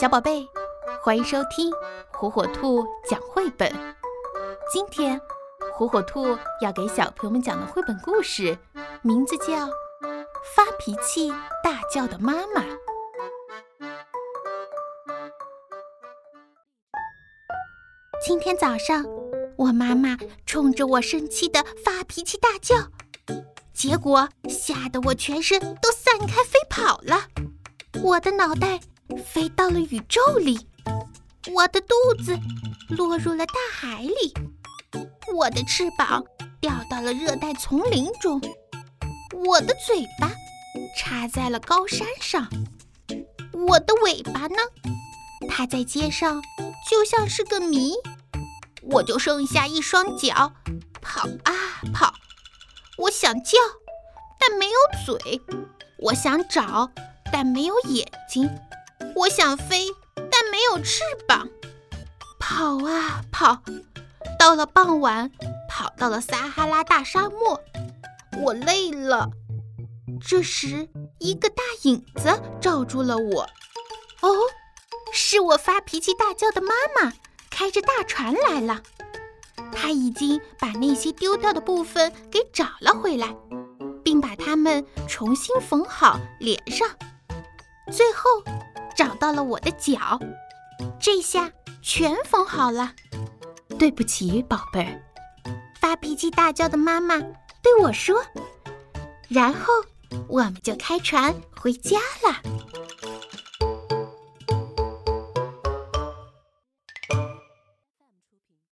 小宝贝，欢迎收听火火兔讲绘本。今天，火火兔要给小朋友们讲的绘本故事，名字叫《发脾气大叫的妈妈》。今天早上，我妈妈冲着我生气的发脾气大叫，结果吓得我全身都散开飞跑了，我的脑袋。飞到了宇宙里，我的肚子落入了大海里，我的翅膀掉到了热带丛林中，我的嘴巴插在了高山上，我的尾巴呢？它在街上就像是个谜，我就剩下一双脚，跑啊跑。我想叫，但没有嘴；我想找，但没有眼睛。我想飞，但没有翅膀，跑啊跑，到了傍晚，跑到了撒哈拉大沙漠，我累了。这时，一个大影子罩住了我。哦，是我发脾气大叫的妈妈，开着大船来了。她已经把那些丢掉的部分给找了回来，并把它们重新缝好连上。最后。找到了我的脚，这下全缝好了。对不起，宝贝儿，发脾气大叫的妈妈对我说。然后我们就开船回家了。